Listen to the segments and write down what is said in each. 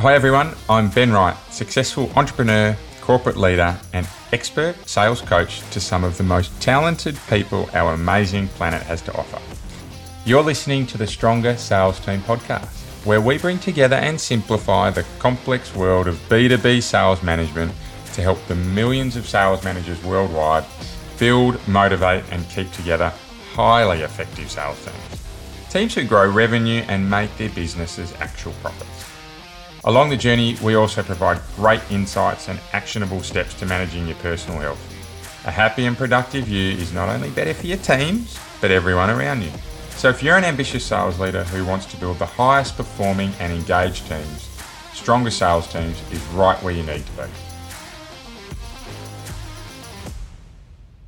Hi everyone, I'm Ben Wright, successful entrepreneur, corporate leader, and expert sales coach to some of the most talented people our amazing planet has to offer. You're listening to the Stronger Sales Team podcast, where we bring together and simplify the complex world of B2B sales management to help the millions of sales managers worldwide build, motivate, and keep together highly effective sales teams. Teams who grow revenue and make their businesses actual profits. Along the journey, we also provide great insights and actionable steps to managing your personal health. A happy and productive you is not only better for your teams, but everyone around you. So if you're an ambitious sales leader who wants to build the highest performing and engaged teams, Stronger Sales Teams is right where you need to be.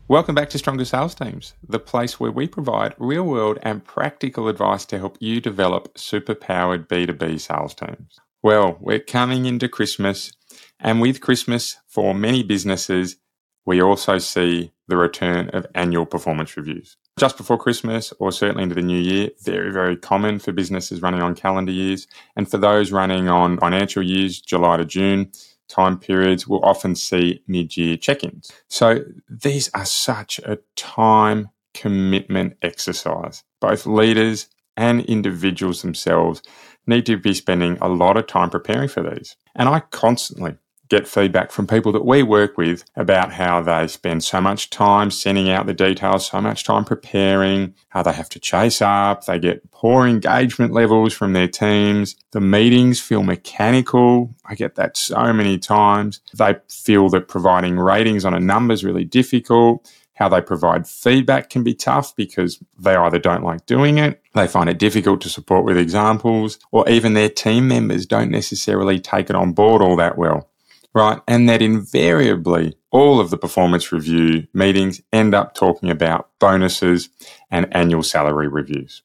Welcome back to Stronger Sales Teams, the place where we provide real world and practical advice to help you develop super powered B2B sales teams. Well, we're coming into Christmas, and with Christmas, for many businesses, we also see the return of annual performance reviews. Just before Christmas, or certainly into the new year, very, very common for businesses running on calendar years. And for those running on financial years, July to June, time periods, we'll often see mid year check ins. So these are such a time commitment exercise. Both leaders and individuals themselves need to be spending a lot of time preparing for these. And I constantly get feedback from people that we work with about how they spend so much time sending out the details, so much time preparing, how they have to chase up, they get poor engagement levels from their teams. The meetings feel mechanical. I get that so many times. They feel that providing ratings on a number is really difficult. How they provide feedback can be tough because they either don't like doing it, they find it difficult to support with examples, or even their team members don't necessarily take it on board all that well. Right. And that invariably all of the performance review meetings end up talking about bonuses and annual salary reviews.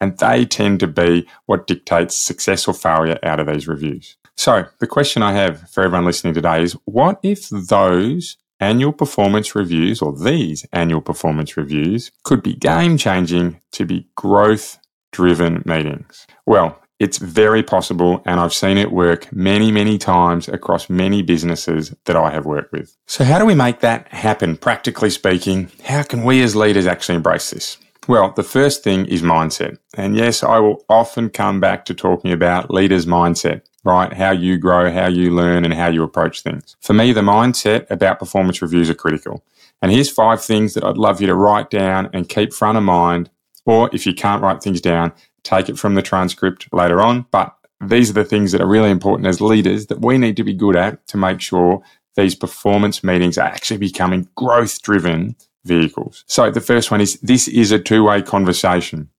And they tend to be what dictates success or failure out of these reviews. So the question I have for everyone listening today is what if those annual performance reviews or these annual performance reviews could be game changing to be growth driven meetings? Well, it's very possible, and I've seen it work many, many times across many businesses that I have worked with. So, how do we make that happen, practically speaking? How can we as leaders actually embrace this? Well, the first thing is mindset. And yes, I will often come back to talking about leaders' mindset right? How you grow, how you learn, and how you approach things. For me, the mindset about performance reviews are critical. And here's five things that I'd love you to write down and keep front of mind. Or if you can't write things down, take it from the transcript later on. But these are the things that are really important as leaders that we need to be good at to make sure these performance meetings are actually becoming growth driven vehicles. So the first one is this is a two way conversation.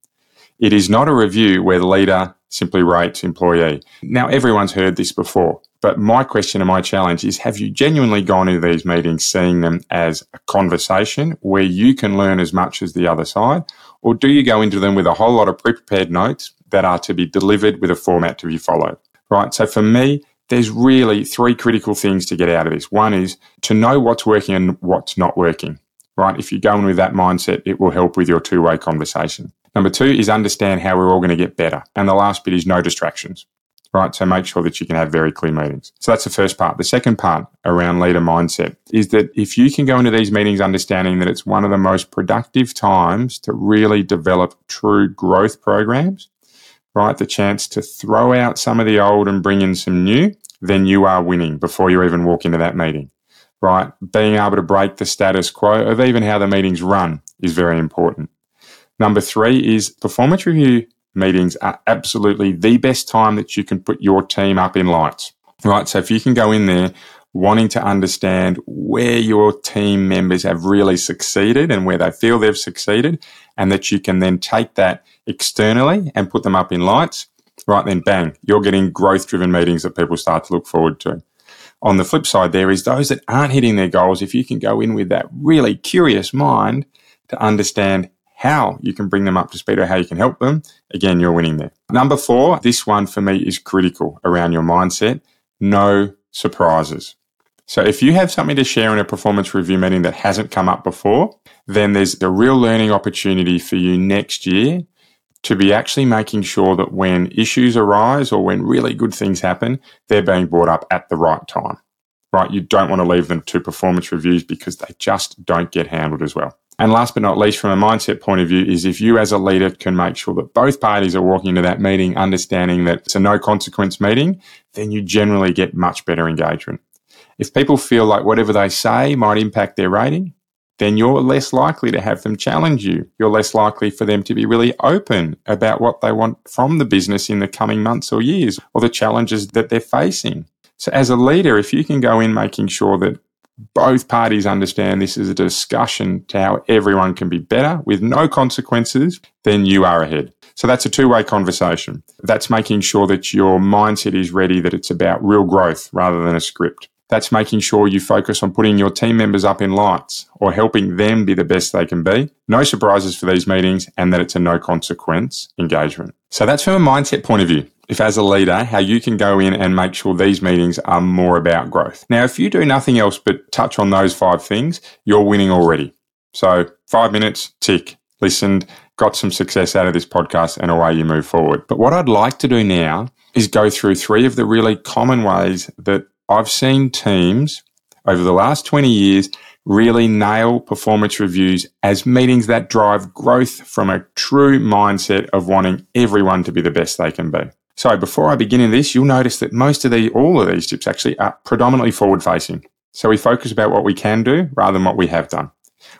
It is not a review where the leader simply rates employee. Now, everyone's heard this before, but my question and my challenge is have you genuinely gone into these meetings seeing them as a conversation where you can learn as much as the other side? Or do you go into them with a whole lot of pre prepared notes that are to be delivered with a format to be followed? Right. So for me, there's really three critical things to get out of this. One is to know what's working and what's not working. Right. If you go in with that mindset, it will help with your two way conversation. Number two is understand how we're all going to get better. And the last bit is no distractions, right? So make sure that you can have very clear meetings. So that's the first part. The second part around leader mindset is that if you can go into these meetings understanding that it's one of the most productive times to really develop true growth programs, right? The chance to throw out some of the old and bring in some new, then you are winning before you even walk into that meeting, right? Being able to break the status quo of even how the meetings run is very important. Number three is performance review meetings are absolutely the best time that you can put your team up in lights, right? So if you can go in there wanting to understand where your team members have really succeeded and where they feel they've succeeded, and that you can then take that externally and put them up in lights, right then bang, you're getting growth driven meetings that people start to look forward to. On the flip side, there is those that aren't hitting their goals. If you can go in with that really curious mind to understand how you can bring them up to speed or how you can help them, again, you're winning there. Number four, this one for me is critical around your mindset. No surprises. So if you have something to share in a performance review meeting that hasn't come up before, then there's a real learning opportunity for you next year to be actually making sure that when issues arise or when really good things happen, they're being brought up at the right time. Right? You don't want to leave them to performance reviews because they just don't get handled as well. And last but not least, from a mindset point of view, is if you as a leader can make sure that both parties are walking into that meeting understanding that it's a no consequence meeting, then you generally get much better engagement. If people feel like whatever they say might impact their rating, then you're less likely to have them challenge you. You're less likely for them to be really open about what they want from the business in the coming months or years or the challenges that they're facing. So as a leader, if you can go in making sure that both parties understand this is a discussion to how everyone can be better with no consequences, then you are ahead. So that's a two way conversation. That's making sure that your mindset is ready, that it's about real growth rather than a script. That's making sure you focus on putting your team members up in lights or helping them be the best they can be. No surprises for these meetings and that it's a no consequence engagement. So that's from a mindset point of view. If as a leader, how you can go in and make sure these meetings are more about growth. Now, if you do nothing else but touch on those five things, you're winning already. So five minutes, tick, listened, got some success out of this podcast and away you move forward. But what I'd like to do now is go through three of the really common ways that I've seen teams over the last 20 years really nail performance reviews as meetings that drive growth from a true mindset of wanting everyone to be the best they can be. So before I begin in this, you'll notice that most of the, all of these tips actually are predominantly forward facing. So we focus about what we can do rather than what we have done.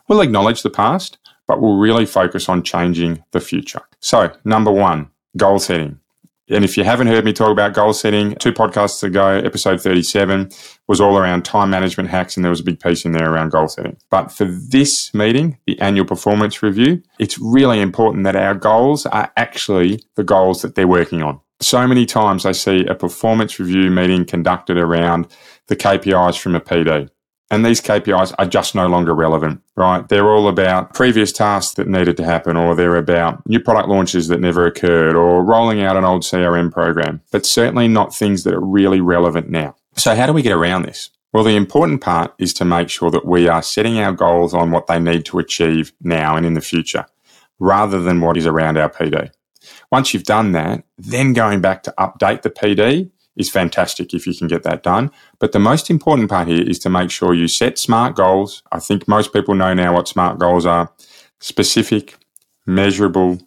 We'll acknowledge the past, but we'll really focus on changing the future. So number one, goal setting. And if you haven't heard me talk about goal setting, two podcasts ago, episode 37 was all around time management hacks, and there was a big piece in there around goal setting. But for this meeting, the annual performance review, it's really important that our goals are actually the goals that they're working on. So many times I see a performance review meeting conducted around the KPIs from a PD. And these KPIs are just no longer relevant, right? They're all about previous tasks that needed to happen, or they're about new product launches that never occurred, or rolling out an old CRM program, but certainly not things that are really relevant now. So, how do we get around this? Well, the important part is to make sure that we are setting our goals on what they need to achieve now and in the future, rather than what is around our PD. Once you've done that, then going back to update the PD is fantastic if you can get that done. But the most important part here is to make sure you set smart goals. I think most people know now what smart goals are specific, measurable,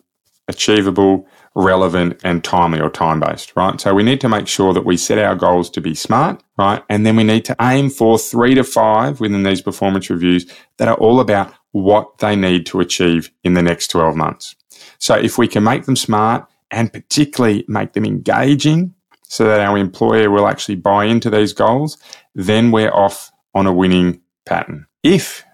achievable, relevant, and timely or time based, right? So we need to make sure that we set our goals to be smart, right? And then we need to aim for three to five within these performance reviews that are all about what they need to achieve in the next 12 months. So if we can make them smart and particularly make them engaging, so that our employer will actually buy into these goals, then we're off on a winning pattern. If,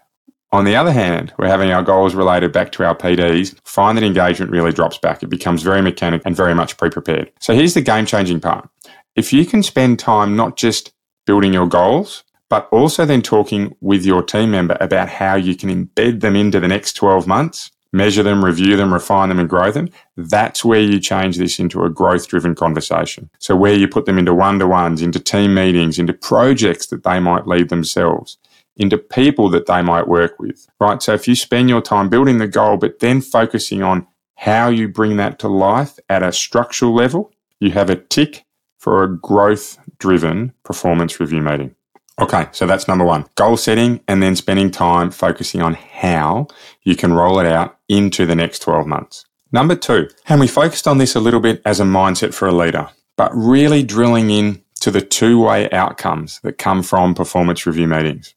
on the other hand, we're having our goals related back to our PDs, find that engagement really drops back. It becomes very mechanic and very much pre prepared. So here's the game changing part. If you can spend time not just building your goals, but also then talking with your team member about how you can embed them into the next 12 months, measure them, review them, refine them, and grow them. That's where you change this into a growth driven conversation. So, where you put them into one to ones, into team meetings, into projects that they might lead themselves, into people that they might work with, right? So, if you spend your time building the goal, but then focusing on how you bring that to life at a structural level, you have a tick for a growth driven performance review meeting. Okay, so that's number one goal setting and then spending time focusing on how you can roll it out into the next 12 months. Number two, and we focused on this a little bit as a mindset for a leader, but really drilling in to the two way outcomes that come from performance review meetings,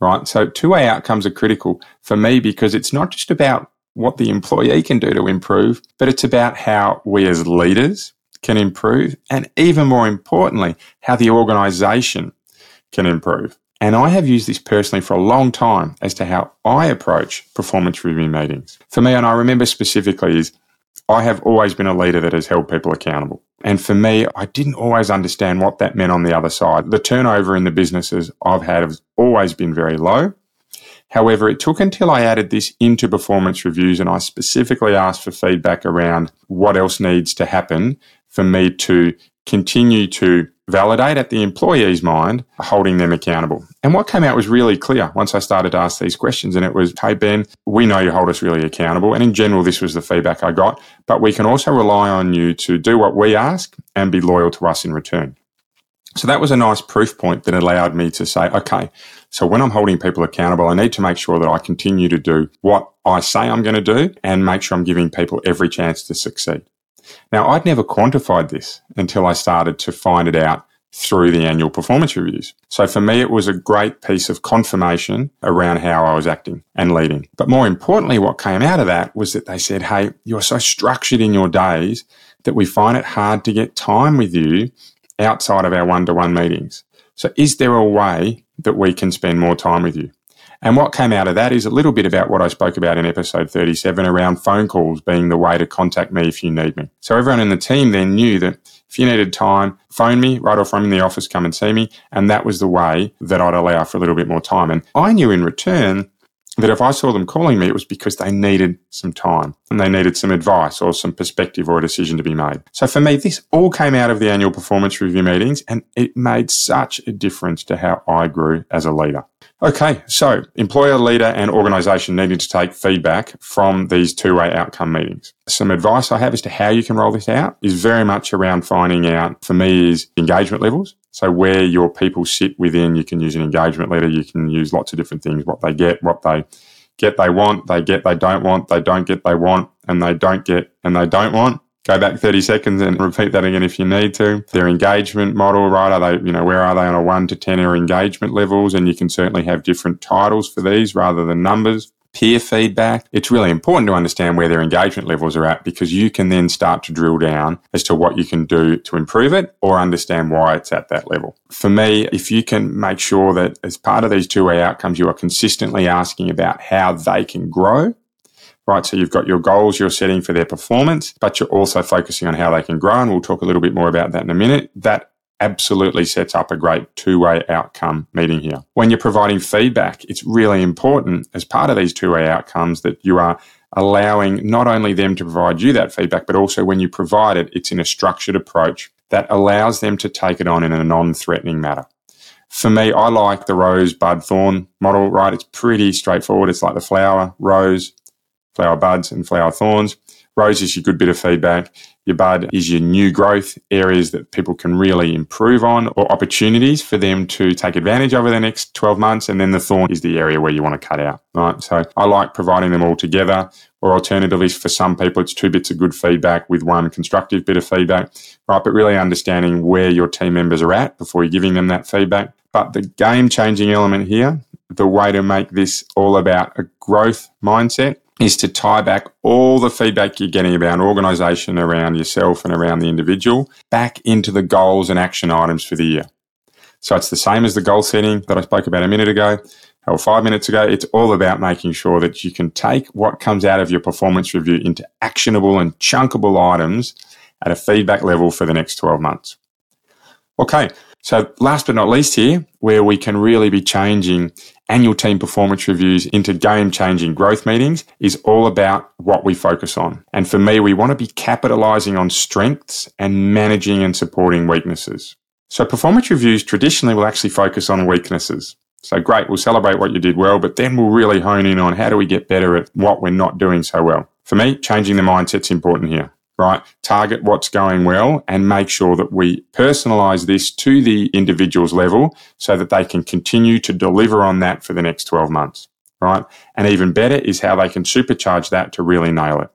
right? So, two way outcomes are critical for me because it's not just about what the employee can do to improve, but it's about how we as leaders can improve, and even more importantly, how the organization can improve. And I have used this personally for a long time as to how I approach performance review meetings. For me, and I remember specifically, is I have always been a leader that has held people accountable. And for me, I didn't always understand what that meant on the other side. The turnover in the businesses I've had has always been very low. However, it took until I added this into performance reviews and I specifically asked for feedback around what else needs to happen for me to continue to validate at the employee's mind, holding them accountable. And what came out was really clear once I started to ask these questions. And it was, hey, Ben, we know you hold us really accountable. And in general, this was the feedback I got. But we can also rely on you to do what we ask and be loyal to us in return. So that was a nice proof point that allowed me to say, okay, so when I'm holding people accountable, I need to make sure that I continue to do what I say I'm going to do and make sure I'm giving people every chance to succeed. Now, I'd never quantified this until I started to find it out through the annual performance reviews. So for me, it was a great piece of confirmation around how I was acting and leading. But more importantly, what came out of that was that they said, Hey, you're so structured in your days that we find it hard to get time with you outside of our one to one meetings. So is there a way that we can spend more time with you? And what came out of that is a little bit about what I spoke about in episode 37 around phone calls being the way to contact me if you need me. So everyone in the team then knew that if you needed time, phone me right off from in the office, come and see me. And that was the way that I'd allow for a little bit more time. And I knew in return that if I saw them calling me, it was because they needed some time and they needed some advice or some perspective or a decision to be made. So for me, this all came out of the annual performance review meetings and it made such a difference to how I grew as a leader. Okay, so employer, leader, and organization needed to take feedback from these two way outcome meetings. Some advice I have as to how you can roll this out is very much around finding out, for me, is engagement levels. So where your people sit within, you can use an engagement letter, you can use lots of different things, what they get, what they get they want, they get they don't want, they don't get they want, and they don't get and they don't want go back 30 seconds and repeat that again if you need to. Their engagement model, right? Are they, you know, where are they on a one to 10 or engagement levels? And you can certainly have different titles for these rather than numbers. Peer feedback. It's really important to understand where their engagement levels are at because you can then start to drill down as to what you can do to improve it or understand why it's at that level. For me, if you can make sure that as part of these two way outcomes, you are consistently asking about how they can grow right? So you've got your goals you're setting for their performance, but you're also focusing on how they can grow. And we'll talk a little bit more about that in a minute. That absolutely sets up a great two way outcome meeting here. When you're providing feedback, it's really important as part of these two way outcomes that you are allowing not only them to provide you that feedback, but also when you provide it, it's in a structured approach that allows them to take it on in a non threatening manner. For me, I like the rose, bud, thorn model, right? It's pretty straightforward. It's like the flower, rose, flower buds and flower thorns. Rose is your good bit of feedback. Your bud is your new growth areas that people can really improve on or opportunities for them to take advantage over the next 12 months. And then the thorn is the area where you want to cut out, right? So I like providing them all together. Or alternatively, for some people, it's two bits of good feedback with one constructive bit of feedback, right? But really understanding where your team members are at before you're giving them that feedback. But the game changing element here, the way to make this all about a growth mindset is to tie back all the feedback you're getting about organization, around yourself, and around the individual back into the goals and action items for the year. So it's the same as the goal setting that I spoke about a minute ago or five minutes ago. It's all about making sure that you can take what comes out of your performance review into actionable and chunkable items at a feedback level for the next 12 months. Okay, so last but not least here, where we can really be changing annual team performance reviews into game changing growth meetings is all about what we focus on. And for me, we want to be capitalizing on strengths and managing and supporting weaknesses. So performance reviews traditionally will actually focus on weaknesses. So great, we'll celebrate what you did well, but then we'll really hone in on how do we get better at what we're not doing so well. For me, changing the mindset's important here right? Target what's going well and make sure that we personalize this to the individual's level so that they can continue to deliver on that for the next 12 months, right? And even better is how they can supercharge that to really nail it.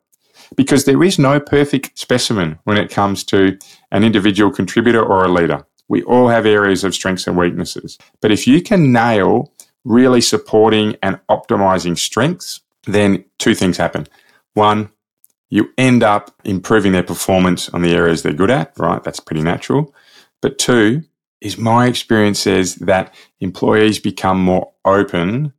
Because there is no perfect specimen when it comes to an individual contributor or a leader. We all have areas of strengths and weaknesses. But if you can nail really supporting and optimizing strengths, then two things happen. One, you end up improving their performance on the areas they're good at, right? That's pretty natural. But two, is my experience says that employees become more open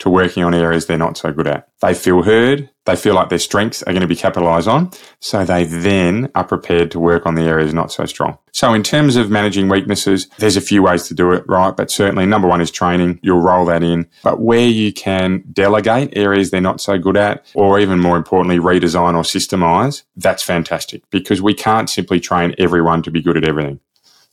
to working on areas they're not so good at. They feel heard, they feel like their strengths are going to be capitalized on, so they then are prepared to work on the areas not so strong. So in terms of managing weaknesses, there's a few ways to do it, right? But certainly number one is training. You'll roll that in. But where you can delegate areas they're not so good at, or even more importantly, redesign or systemize, that's fantastic because we can't simply train everyone to be good at everything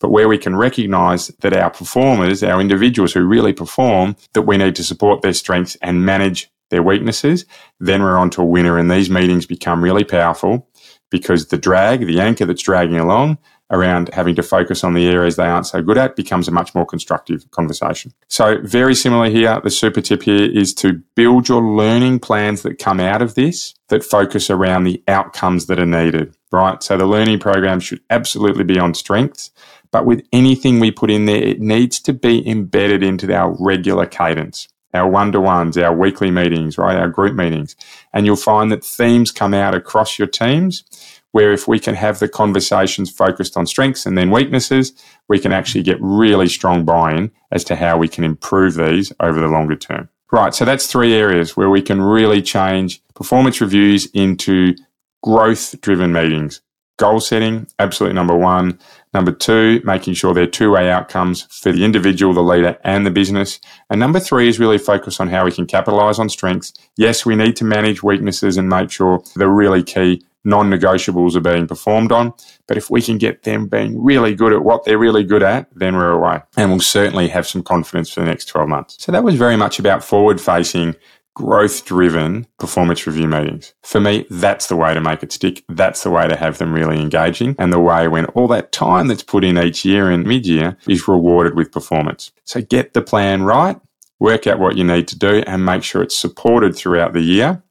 but where we can recognize that our performers, our individuals who really perform, that we need to support their strengths and manage their weaknesses, then we're on to a winner. And these meetings become really powerful because the drag, the anchor that's dragging along, around having to focus on the areas they aren't so good at becomes a much more constructive conversation. So, very similar here, the super tip here is to build your learning plans that come out of this that focus around the outcomes that are needed, right? So, the learning program should absolutely be on strengths, but with anything we put in there, it needs to be embedded into our regular cadence. Our one to ones, our weekly meetings, right? Our group meetings. And you'll find that themes come out across your teams where if we can have the conversations focused on strengths and then weaknesses, we can actually get really strong buy in as to how we can improve these over the longer term. Right, so that's three areas where we can really change performance reviews into growth driven meetings. Goal setting, absolutely number one. Number two, making sure they're two way outcomes for the individual, the leader, and the business. And number three is really focus on how we can capitalize on strengths. Yes, we need to manage weaknesses and make sure they're really key non negotiables are being performed on. But if we can get them being really good at what they're really good at, then we're away. And we'll certainly have some confidence for the next 12 months. So that was very much about forward facing, growth driven performance review meetings. For me, that's the way to make it stick. That's the way to have them really engaging and the way when all that time that's put in each year and mid year is rewarded with performance. So get the plan right. Work out what you need to do and make sure it's supported throughout the year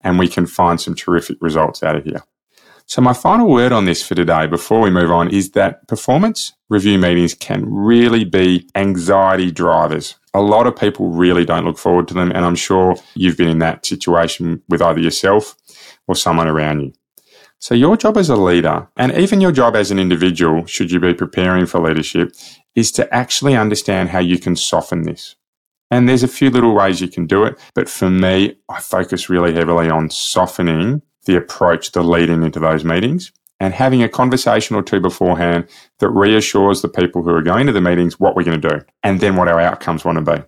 and we can find some terrific results out of here. So my final word on this for today before we move on is that performance review meetings can really be anxiety drivers. A lot of people really don't look forward to them. And I'm sure you've been in that situation with either yourself or someone around you. So your job as a leader and even your job as an individual, should you be preparing for leadership, is to actually understand how you can soften this. And there's a few little ways you can do it. But for me, I focus really heavily on softening the approach, the leading into those meetings and having a conversation or two beforehand that reassures the people who are going to the meetings what we're going to do and then what our outcomes want to be.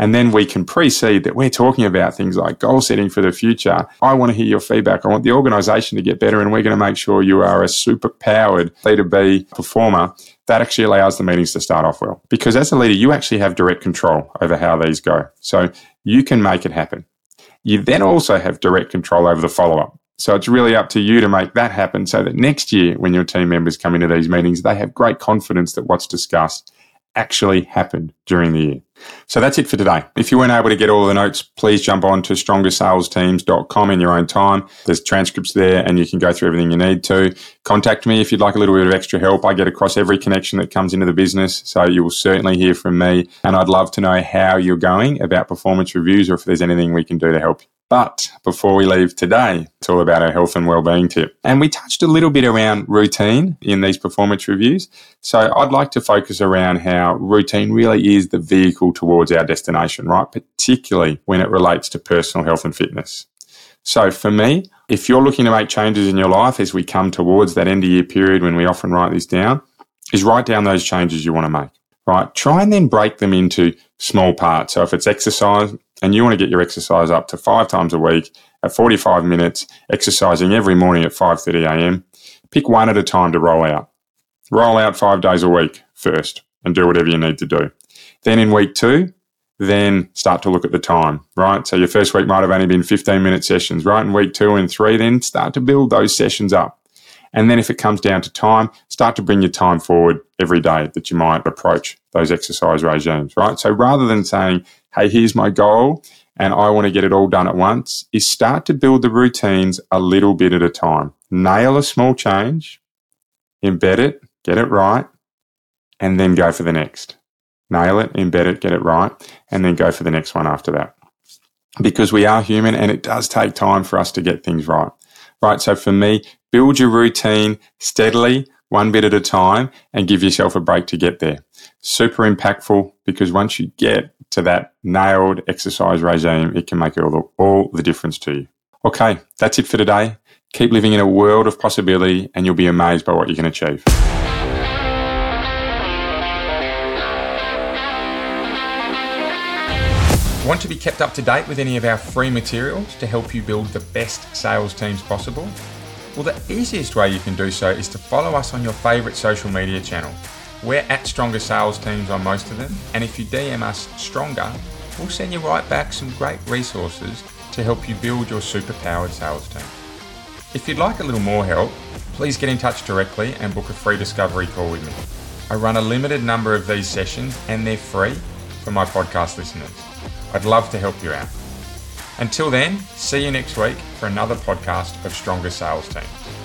And then we can precede that we're talking about things like goal setting for the future. I want to hear your feedback. I want the organization to get better, and we're going to make sure you are a super powered leader B performer. That actually allows the meetings to start off well. Because as a leader, you actually have direct control over how these go. So you can make it happen. You then also have direct control over the follow up. So it's really up to you to make that happen so that next year, when your team members come into these meetings, they have great confidence that what's discussed actually happened during the year. So that's it for today. If you weren't able to get all the notes, please jump on to strongersalesteams.com in your own time. There's transcripts there and you can go through everything you need to. Contact me if you'd like a little bit of extra help. I get across every connection that comes into the business. So you will certainly hear from me. And I'd love to know how you're going about performance reviews or if there's anything we can do to help you. But before we leave today, it's all about our health and well-being tip. And we touched a little bit around routine in these performance reviews. So I'd like to focus around how routine really is the vehicle towards our destination, right? Particularly when it relates to personal health and fitness. So for me, if you're looking to make changes in your life as we come towards that end of year period when we often write this down, is write down those changes you want to make, right? Try and then break them into small parts. So if it's exercise, and you want to get your exercise up to five times a week at 45 minutes, exercising every morning at 5:30 a.m., pick one at a time to roll out. Roll out 5 days a week first and do whatever you need to do. Then in week 2, then start to look at the time, right? So your first week might have only been 15 minute sessions, right? In week 2 and 3 then start to build those sessions up. And then if it comes down to time, start to bring your time forward every day that you might approach those exercise regimes, right? So rather than saying, hey, here's my goal and I want to get it all done at once, is start to build the routines a little bit at a time. Nail a small change, embed it, get it right, and then go for the next. Nail it, embed it, get it right, and then go for the next one after that. Because we are human and it does take time for us to get things right. Right. So for me, build your routine steadily, one bit at a time, and give yourself a break to get there. Super impactful because once you get to that nailed exercise regime, it can make all the, all the difference to you. Okay, that's it for today. Keep living in a world of possibility, and you'll be amazed by what you can achieve. Want to be kept up to date with any of our free materials to help you build the best sales teams possible? Well, the easiest way you can do so is to follow us on your favourite social media channel. We're at Stronger Sales Teams on most of them, and if you DM us Stronger, we'll send you right back some great resources to help you build your superpowered sales team. If you'd like a little more help, please get in touch directly and book a free discovery call with me. I run a limited number of these sessions and they're free for my podcast listeners. I'd love to help you out. Until then, see you next week for another podcast of Stronger Sales Teams.